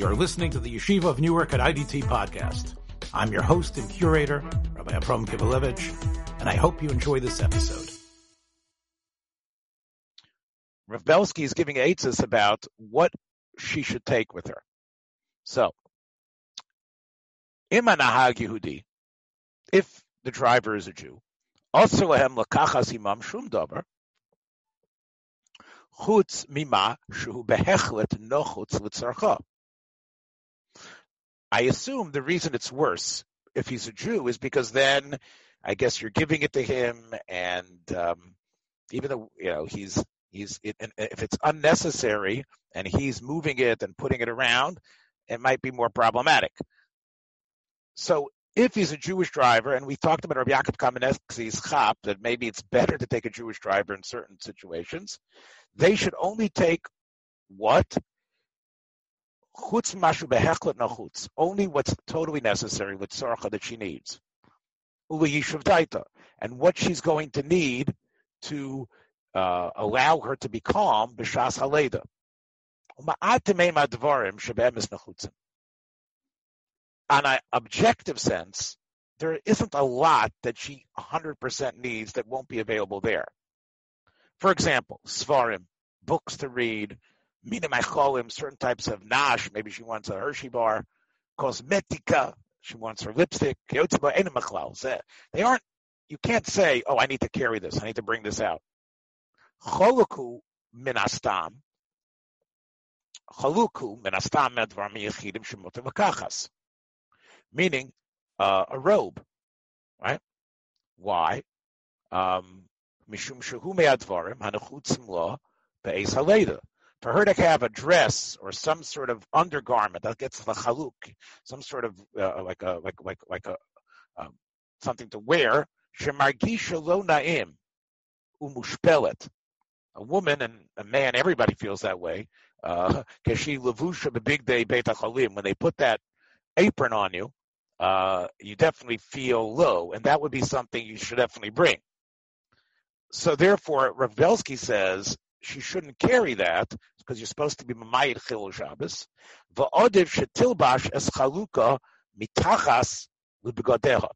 You're listening to the Yeshiva of Newark at IDT podcast. I'm your host and curator, Rabbi Abram Kibalevich, and I hope you enjoy this episode. Rav Belsky is giving Eitzes about what she should take with her. So, Ima Nahag Yehudi, if the driver is a Jew, also lahem lakachas imam shum davar, chutz mima shu behechlet no chutz litzarcha. I assume the reason it's worse if he's a Jew is because then I guess you're giving it to him, and um, even though you know he's he's it, if it's unnecessary and he's moving it and putting it around, it might be more problematic. So if he's a Jewish driver, and we talked about Rabbi Yaakov Kamenetsky's chap, that maybe it's better to take a Jewish driver in certain situations, they should only take what? Only what's totally necessary with sarcha that she needs. And what she's going to need to uh, allow her to be calm, b'shas haleda. On an objective sense, there isn't a lot that she 100% needs that won't be available there. For example, svarim, books to read, minim cholim, certain types of nash, maybe she wants a Hershey bar, cosmetica, she wants her lipstick, they aren't, you can't say, oh, I need to carry this, I need to bring this out. Choluku minastam, chaluku minastam medvar miyachidim shemutim v'kachas. Meaning, uh, a robe, right? Why? Um, mishum shehu me'advarim hanachutzim lo be'ez haleda. For her to have a dress or some sort of undergarment that gets the chaluk, some sort of uh, like a like like like a um, something to wear, shemargisha lo naim umushpelet. A woman and a man, everybody feels that way. Kashi uh, levusha big day beit When they put that apron on you, uh, you definitely feel low, and that would be something you should definitely bring. So therefore, Rav Belsky says she shouldn't carry that because you're supposed to be Mamayit Chil Shabbos. Va'odiv shetilbash es chaluka mitachas libigodeha.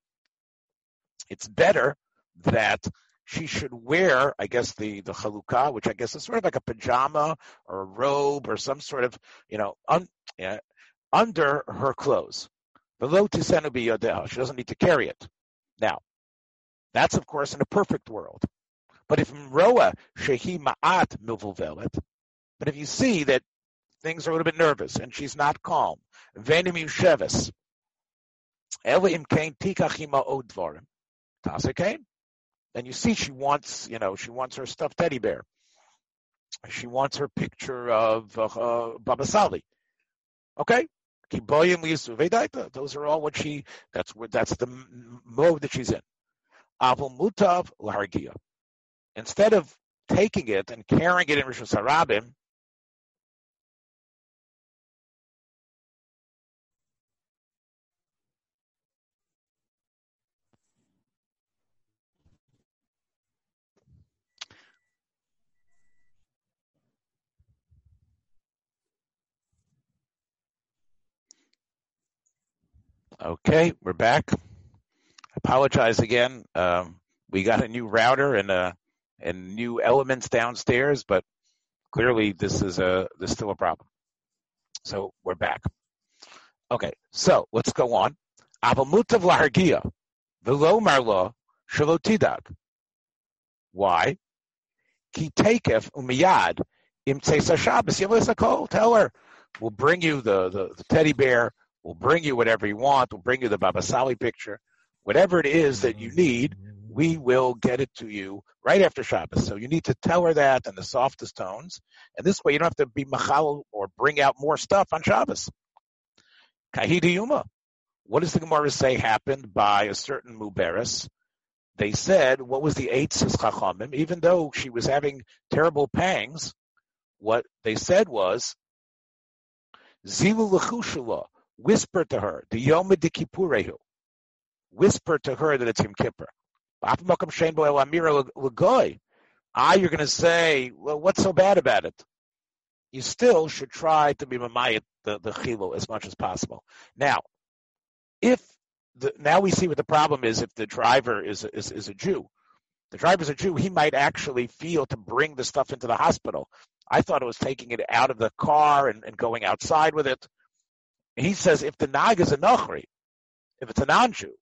It's better that she should wear, I guess, the, the chalukah, which I guess is sort of like a pajama or a robe or some sort of, you know, un, yeah, under her clothes. Below tisenu biyodeha. She doesn't need to carry it. Now, that's of course in a perfect world. But if Roa shehi ma'at milvuvelet, but if you see that things are a little bit nervous and she's not calm, venim yusheves, ela imkain tikachima odvarim, tasekain, then you see she wants, you know, she wants her stuffed teddy bear. She wants her picture of uh, uh, Baba Sali. Okay, those are all what she. That's what. That's the mode that she's in. Avul mutav lahargia instead of taking it and carrying it in Rishon Hashanah, Okay, we're back. Apologize again. Um, we got a new router and a and new elements downstairs, but clearly this is a there's still a problem. So we're back. Okay, so let's go on. Avamutav lahargia, velo marlo shalotidag. Why? Ki takef umiyad im Shabbos Tell her, we'll bring you the, the, the teddy bear. We'll bring you whatever you want. We'll bring you the Baba Sali picture. Whatever it is that you need, we will get it to you right after Shabbos. So you need to tell her that in the softest tones. And this way you don't have to be machal or bring out more stuff on Shabbos. Kahidiyuma. What does the Gemara say happened by a certain Muberis? They said, what was the Eitzes Chachamim? Even though she was having terrible pangs, what they said was, Zilu Lechushala, whisper to her, the Yom Kipurehu. Whisper to her that it's Yom Kippur. Ah, you're going to say, well, what's so bad about it? you still should try to be mamayit the, the chilo as much as possible. Now, if the, now we see what the problem is if the driver is, is, is a Jew. The driver's a Jew, he might actually feel to bring the stuff into the hospital. I thought it was taking it out of the car and, and going outside with it. He says if the nag is a nochri, if it's a non-Jew,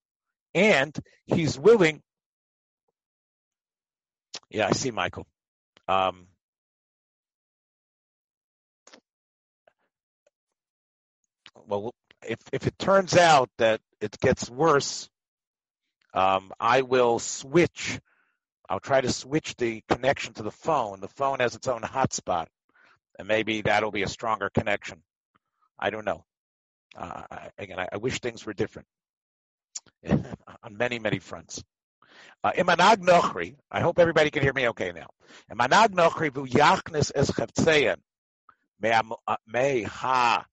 and he's willing. Yeah, I see, Michael. Um, well, if if it turns out that it gets worse, um, I will switch. I'll try to switch the connection to the phone. The phone has its own hotspot, and maybe that'll be a stronger connection. I don't know. Uh, again, I, I, wish things were different on many, many fronts. Uh, Imanag Nochri, I hope everybody can hear me okay now. Imanag Nochri vu yachnis es chavtzeyen me ha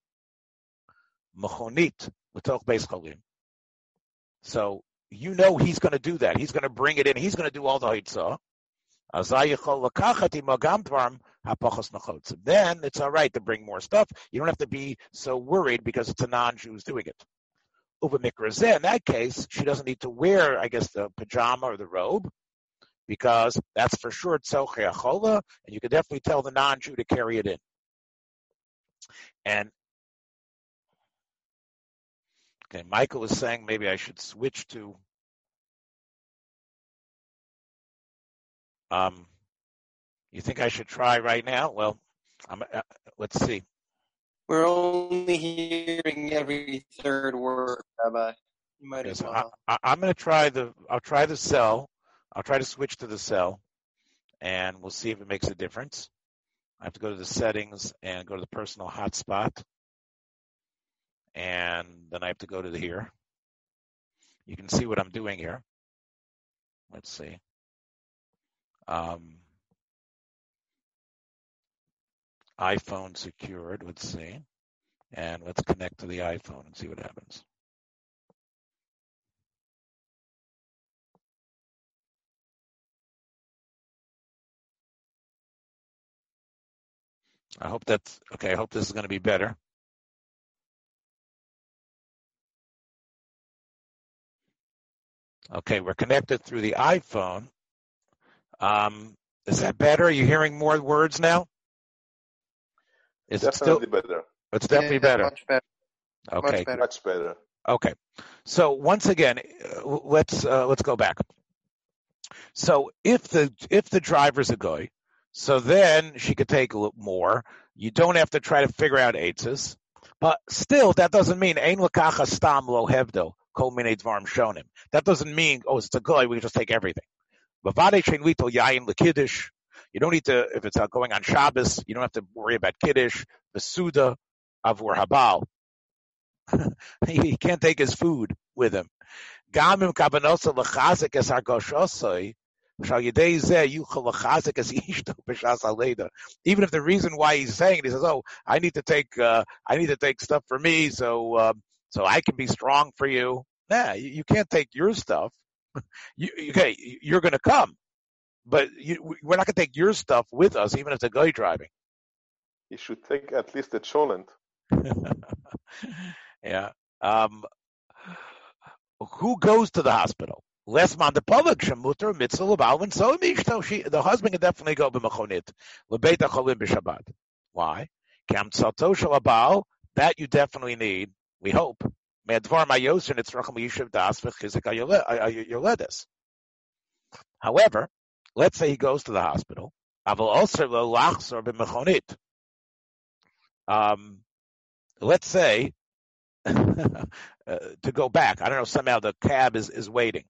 mechonit l'toch beis cholim. So you know he's going to do that. He's going to bring it in. He's going to do all the hitzah. Then it's all right to bring more stuff. You don't have to be so worried because it's a non-Jew doing it. In that case, she doesn't need to wear, I guess, the pajama or the robe, because that's for sure tzoche and you can definitely tell the non-Jew to carry it in. And okay, Michael is saying maybe I should switch to um, you think I should try right now? Well, uh, let's see. We're only hearing every third word, Rabbi. You might yes, as well. I, am going to try the. I'll try the cell. I'll try to switch to the cell, and we'll see if it makes a difference. I have to go to the settings and go to the personal hotspot, and then I have to go to the here. You can see what I'm doing here. Let's see. Um, iPhone secured, let's see. And let's connect to the iPhone and see what happens. I hope that's okay. I hope this is going to be better. Okay, we're connected through the iPhone. Um, is that better? Are you hearing more words now? Is definitely it still better? It's definitely yeah, better. Much better. Okay. Much better. Much better. Okay. So once again, uh, let's uh, let's go back. So if the if the driver's a guy, so then she could take a little more. You don't have to try to figure out eitzes, but still that doesn't mean ein lakacha stam lo hebdo kol minei dvarim shonim. That doesn't mean oh it's a guy we can just take everything. You don't need to, if it's going on Shabbos, you don't have to worry about Kiddush, the Suda, Avur Habal. he can't take his food with him. Even if the reason why he's saying it, he says, "Oh, I need to take, uh, I need to take stuff for me, so, um, so I can be strong for you." Nah, you, you can't take your stuff you, okay, you're going to come, but you, we're not going to take your stuff with us, even if a guy driving. You should take at least a cholent. yeah. Um, who goes to the hospital? Lesman the public shemuter mitzvah lebalvin so the husband can definitely go b'machonit lebeit cholim b'shabbat. Why? Kam tzato shalabal that you definitely need. We hope However, let's say he goes to the hospital. Um, let's say uh, to go back. I don't know. Somehow the cab is, is waiting.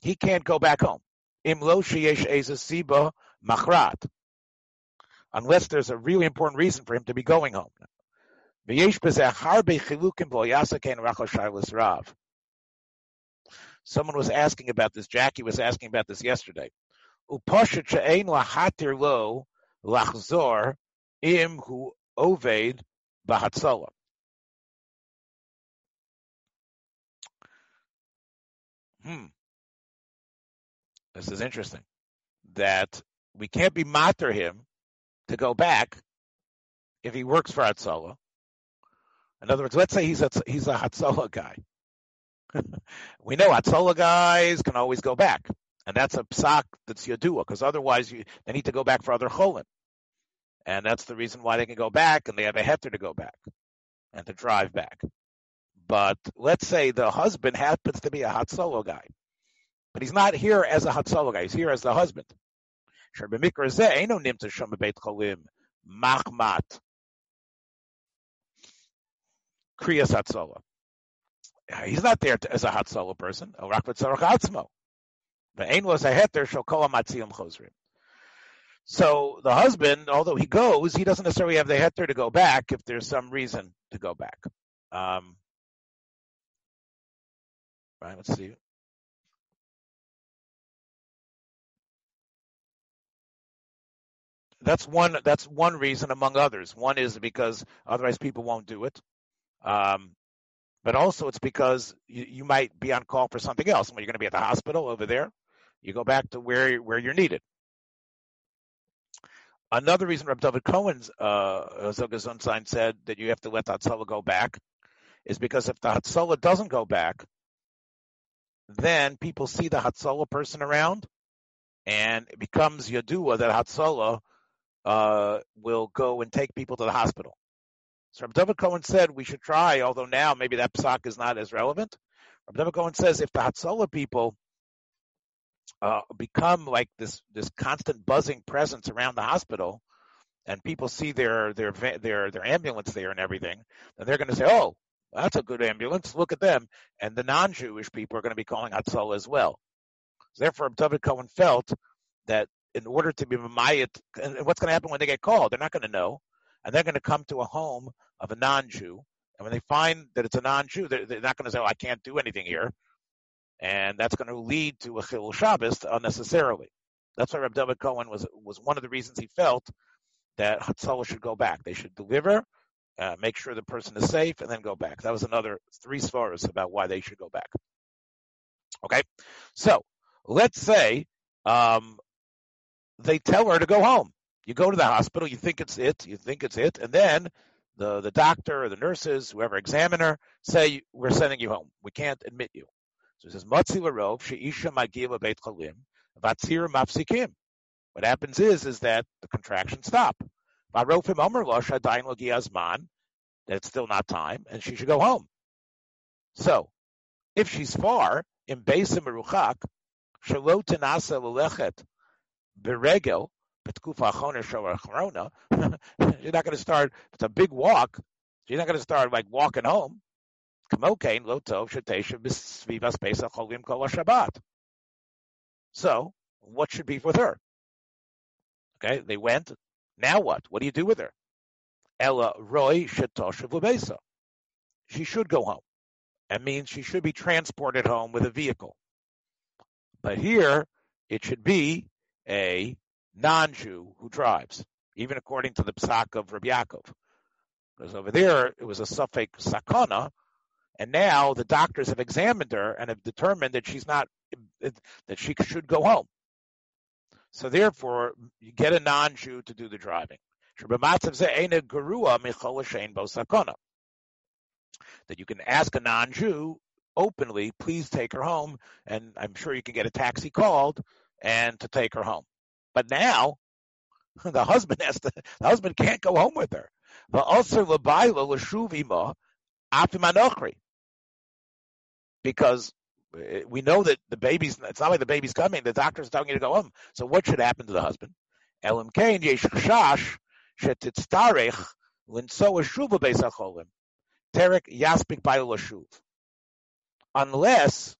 He can't go back home. Unless there's a really important reason for him to be going home. Someone was asking about this. Jackie was asking about this yesterday. Im hu oved Hmm. This is interesting. That we can't be matter him to go back if he works for Hatzalah. In other words, let's say he's a, he's a Hatzalah guy. we know Hatzalah guys can always go back. And that's a psak that's Yadua, because otherwise you, they need to go back for other cholin. And that's the reason why they can go back and they have a heter to go back and to drive back. But let's say the husband happens to be a Hatzalah guy. But he's not here as a Hatzalah guy, he's here as the husband. Machmat. Kriyas Hatzalah. He's not there to, as a Hatzalah person. The ain was a heter shall call chosrim. So the husband, although he goes, he doesn't necessarily have the heter to go back if there's some reason to go back. Um, right, let's see. That's one. That's one reason among others. One is because otherwise people won't do it. Um, but also it's because you, you might be on call for something else. When you're going to be at the hospital over there, you go back to where where you're needed. Another reason Reb David Cohen's uh, sign said that you have to let the Hatzalah go back is because if the Hatzalah doesn't go back, then people see the Hatzalah person around, and it becomes Yadua that Hatzalah uh, will go and take people to the hospital. So Reb David Cohen said we should try, although now maybe that psak is not as relevant. Reb David Cohen says if the Hatzalah people uh, become like this this constant buzzing presence around the hospital, and people see their their their their ambulance there and everything, then they're going to say, "Oh, that's a good ambulance. Look at them." And the non-Jewish people are going to be calling Hatzalah as well. Therefore, David Cohen felt that in order to be Mamayat, and what's going to happen when they get called? They're not going to know, and they're going to come to a home of a non-Jew. And when they find that it's a non-Jew, they're, they're not going to say, "Oh, I can't do anything here." And that's going to lead to a chilul Shabbos unnecessarily. That's why Reb David Cohen was was one of the reasons he felt that Hatzalah should go back. They should deliver, uh, make sure the person is safe, and then go back. That was another three svaras about why they should go back. Okay, so let's say um, they tell her to go home. You go to the hospital, you think it's it, you think it's it, and then the the doctor or the nurses, whoever examine her, say we're sending you home. We can't admit you. So it says, Matzi Larov, Sheisha Magila Beit Chalim, Vatzir Mafsikim. What happens is, is that the contractions stop. Varofim Amr Losh Adain Logiazman, that it's still not time, and she should go home. So, if she's far, in Beis Meruchak, Shalo Tanasa Lelechet, Beregel, you're not going to start, it's a big walk, you're not going to start like walking home. So, what should be with her? Okay, they went. Now what? What do you do with her? Ella Roy Shetoshav She should go home. That means she should be transported home with a vehicle. But here, it should be a non-Jew who drives, even according to the psak of Rabbi Yaakov. Because over there, it was a sofek sakana, and now the doctors have examined her and have determined that she's not, that she should go home. So therefore, you get a non-Jew to do the driving. That you can ask a non-Jew openly, please take her home, and I'm sure you can get a taxi called and to take her home. But now, the husband has to, the husband can't go home with her. Because eh, we know that the baby's, it's not like the baby's coming, the doctor's telling you to go home. So what should happen to the husband? Unless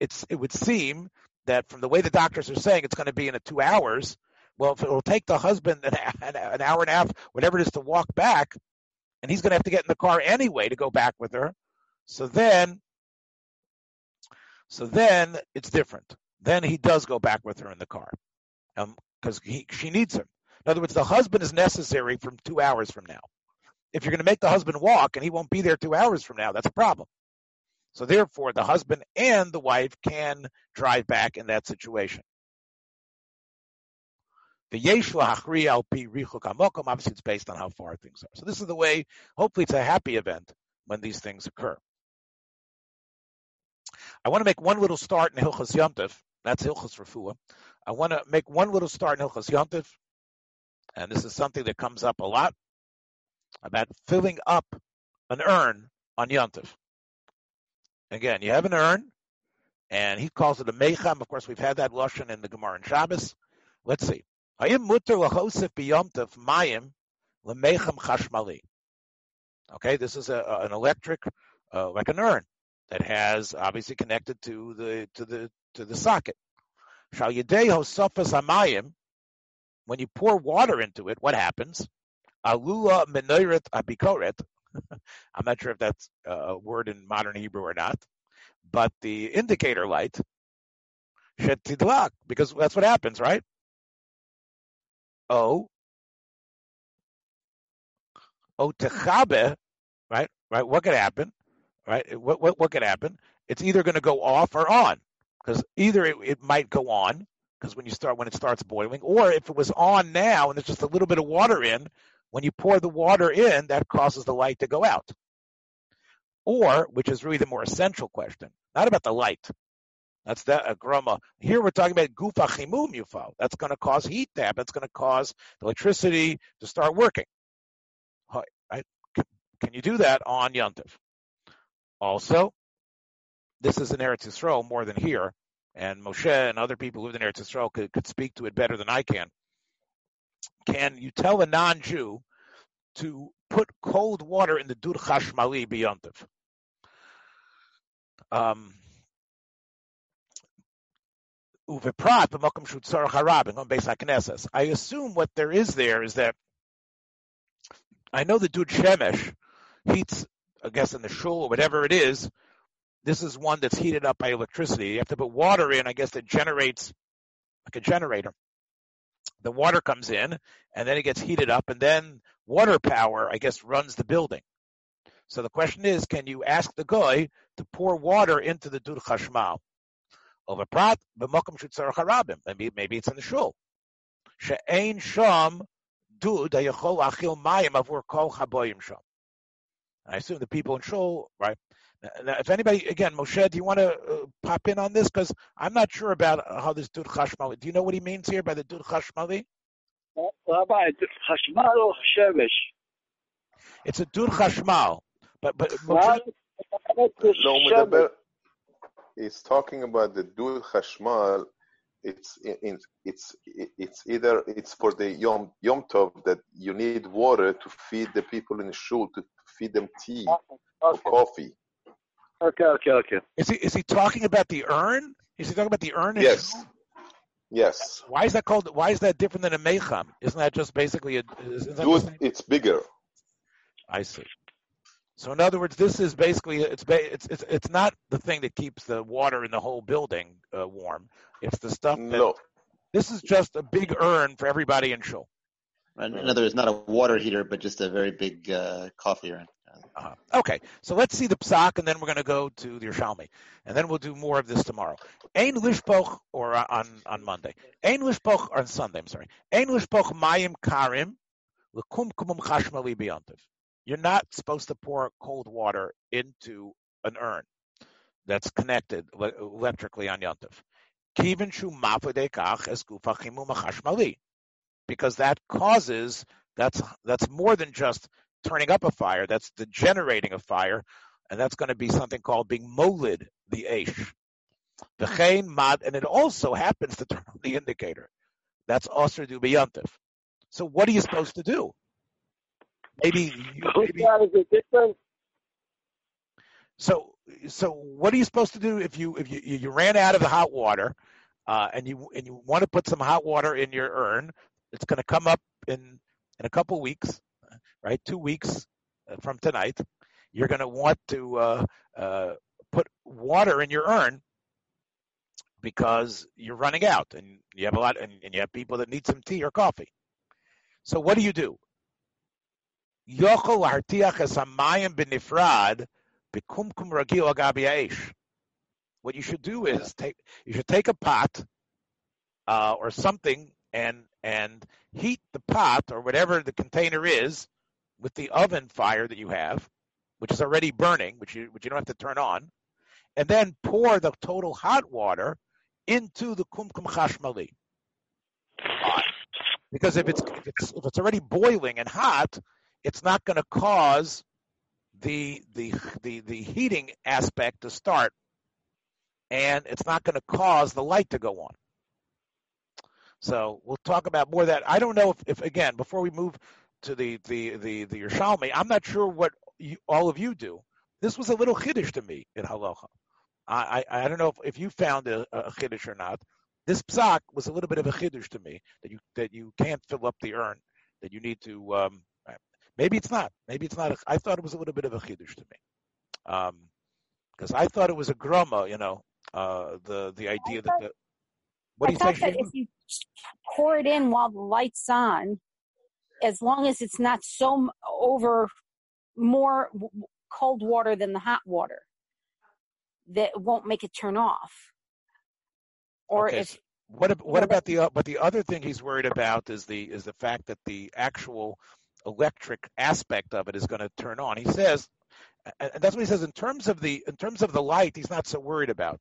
it's, it would seem that from the way the doctors are saying it's going to be in a two hours, well, if it will take the husband an, an hour and a half, whatever it is, to walk back, and he's going to have to get in the car anyway to go back with her. So then so then it's different. Then he does go back with her in the car because um, she needs him. In other words, the husband is necessary from two hours from now. If you're going to make the husband walk and he won't be there two hours from now, that's a problem. So therefore, the husband and the wife can drive back in that situation. The obviously it's based on how far things are. So this is the way, hopefully it's a happy event when these things occur. I want to make one little start in Hilchas Yomtiv. That's Hilchas Refuah. I want to make one little start in Hilchas Yomtiv. And this is something that comes up a lot about filling up an urn on Yontif. Again, you have an urn, and he calls it a mecham. Of course, we've had that lashon in the Gemara and Shabbos. Let's see. Ayim mutter lachosef biyomtiv mayim lemecham chashmali. Okay, this is a, an electric, uh, like an urn that has obviously connected to the to the to the socket. When you pour water into it, what happens? Alula menoret abikoret. I'm not sure if that's a word in modern Hebrew or not, but the indicator light shetidlak because that's what happens, right? Oh, oh techabe, right? Right. What could happen? Right. What what what could happen? It's either going to go off or on because either it, it might go on because when you start when it starts boiling, or if it was on now and there's just a little bit of water in, when you pour the water in, that causes the light to go out. Or, which is really the more essential question, not about the light. That's the uh, groma. Here we're talking about gufa chimum yufal. That's going to cause heat to happen. That's going to cause electricity to start working. Right? Can you do that on Yontif? Also, this is in Eretz Yisrael more than here, and Moshe and other people who live in Eretz Yisrael could, could speak to it better than I can. Can you tell a non-Jew to put cold water in the dur chashmali biyontiv? Um, I assume what there is there is that I know the dude shemesh heats, I guess in the shul or whatever it is. This is one that's heated up by electricity. You have to put water in, I guess, that generates like a generator. The water comes in and then it gets heated up and then water power, I guess, runs the building. So the question is, can you ask the guy to pour water into the dur chashmal? Over prat b'mokum harabim. Maybe maybe it's in the shul. She'ein sham dud hayachol achil mayim avur kol chaboyim sham. I assume the people in Shul, right? Now, if anybody, again, Moshe, do you want to uh, pop in on this? Because I'm not sure about how this Dud Chashmali, do you know what he means here by the Dud Chashmali? Shemesh? It's a Dud Chashmal, but, but Moshe... No, talking about the Dud Chashmal, it's it's it's either it's for the Yom Yom Tov that you need water to feed the people in the shul to feed them tea or coffee. okay, okay, okay. is he is he talking about the urn? Is he talking about the urn? Yes, shul? yes. Why is that called? Why is that different than a mecham? Isn't that just basically a? Isn't that the Dude, it's bigger. I see. So in other words, this is basically it's it's it's it's not the thing that keeps the water in the whole building uh, warm. It's the stuff that No, this is just a big urn for everybody in shul. In other words, not a water heater, but just a very big uh, coffee urn. Uh, okay, so let's see the psak, and then we're going to go to the Yerushalmi, and then we'll do more of this tomorrow. Ein lishpoch, or uh, on on Monday. Ein lishpoch, on Sunday. I'm sorry. Ein lishpoch mayim karim lekum kumum chashmali biyontiv. You're not supposed to pour cold water into an urn that's connected electrically on yontiv. Kivin shu mafadekach es gufa chimum chashmali, because that causes that's that's more than just turning up a fire. That's the generating of fire, and that's going to be something called being molid the aish. V'chein mad, and it also happens to turn on the indicator. That's osir du. So what are you supposed to do? Maybe, you, maybe a so. So what are you supposed to do if you if you you ran out of the hot water, uh, and you and you want to put some hot water in your urn? It's going to come up in in a couple weeks, right? Two weeks uh, from tonight. You're going to want to uh, uh, put water in your urn because you're running out, and you have a lot, and, and you have people that need some tea or coffee. So what do you do? What you should do is take you should take a pot uh, or something and and heat the pot or whatever the container is with the oven fire that you have, which is already burning, which you which you don't have to turn on, and then pour the total hot water into the kumkum chashmali. Because if it's if it's if it's already boiling and hot, it's not going to cause the the the the heating aspect to start, and it's not going to cause the light to go on. So we'll talk about more of that. I don't know if, if again before we move to the the the the Yerushalmi, I'm not sure what you, all of you do. This was a little chiddush to me in halacha. I, I, I don't know if, if you found a, a chiddush or not. This psak was a little bit of a chiddush to me that you that you can't fill up the urn, that you need to. Um, maybe it's not. Maybe it's not. A, I thought it was a little bit of a chiddush to me, because um, I thought it was a grama. You know, uh, the the idea that the what I do you thought that if you pour it in while the light's on, as long as it's not so over more cold water than the hot water, that won't make it turn off. Or Okay, if so what what about the uh, but the other thing he's worried about is the is the fact that the actual electric aspect of it is going to turn on. He says, and and that's what he says in terms of the in terms of the light. He's not so worried about.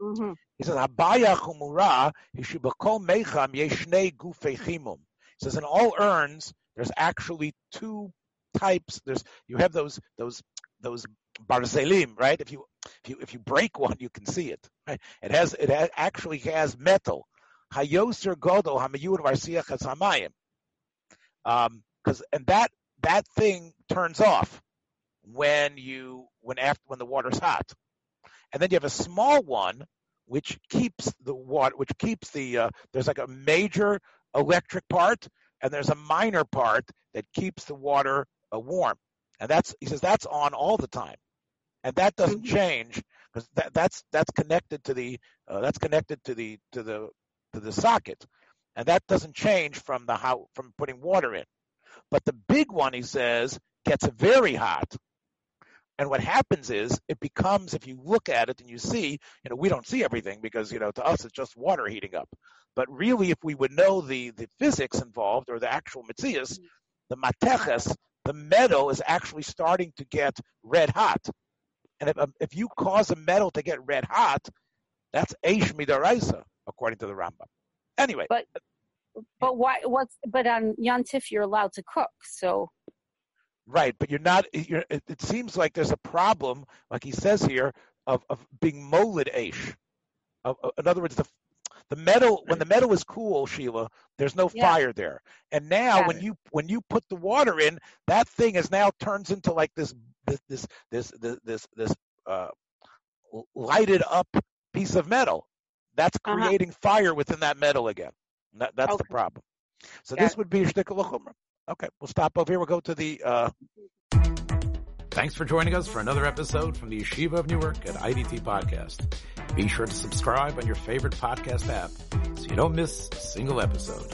Mhm. He says, "Habaya chumura hishibakol mecham yeshnei gufei chimum." He says in all urns there's actually two types. There's you have those those those barzelim, right? If you if you if you break one, you can see it. Right? It has it ha- actually has metal. Hayoser godol hamayun varsiach hasamayim. Um, because and that that thing turns off when you when after when the water's hot, and then you have a small one which keeps the water, which keeps the uh, there's like a major electric part and there's a minor part that keeps the water uh, warm, and that's he says that's on all the time, and that doesn't Mhm. change because that, that's that's connected to the uh, that's connected to the to the to the socket, and that doesn't change from the how from putting water in. But the big one, he says, gets very hot. And what happens is it becomes, if you look at it and you see, you know, we don't see everything because, you know, to us it's just water heating up. But really, if we would know the, the physics involved or the actual mitzias, the mateches, the metal is actually starting to get red hot. And if, um, if you cause a metal to get red hot, that's eish midaraisa, according to the Rambam. Anyway, But but why? What's but on Yontif you're allowed to cook. So Right, but you're not. You're, it, it seems like there's a problem, like he says here, of, of being molid aish. Of, of- in other words, the the metal when the metal is cool, Sheila, there's no Yeah. fire there. And now Got when you when you put the water in, that thing is now turns into like this this this this this this, this uh, lighted up piece of metal. That's Uh-huh. creating fire within that metal again. That, that's the problem. So Got this would be shtickle chumrah. Okay, we'll stop over here. We'll go to the uh, Thanks for joining us for another episode from the Yeshiva of Newark at IDT Podcast. Be sure to subscribe on your favorite podcast app so you don't miss a single episode.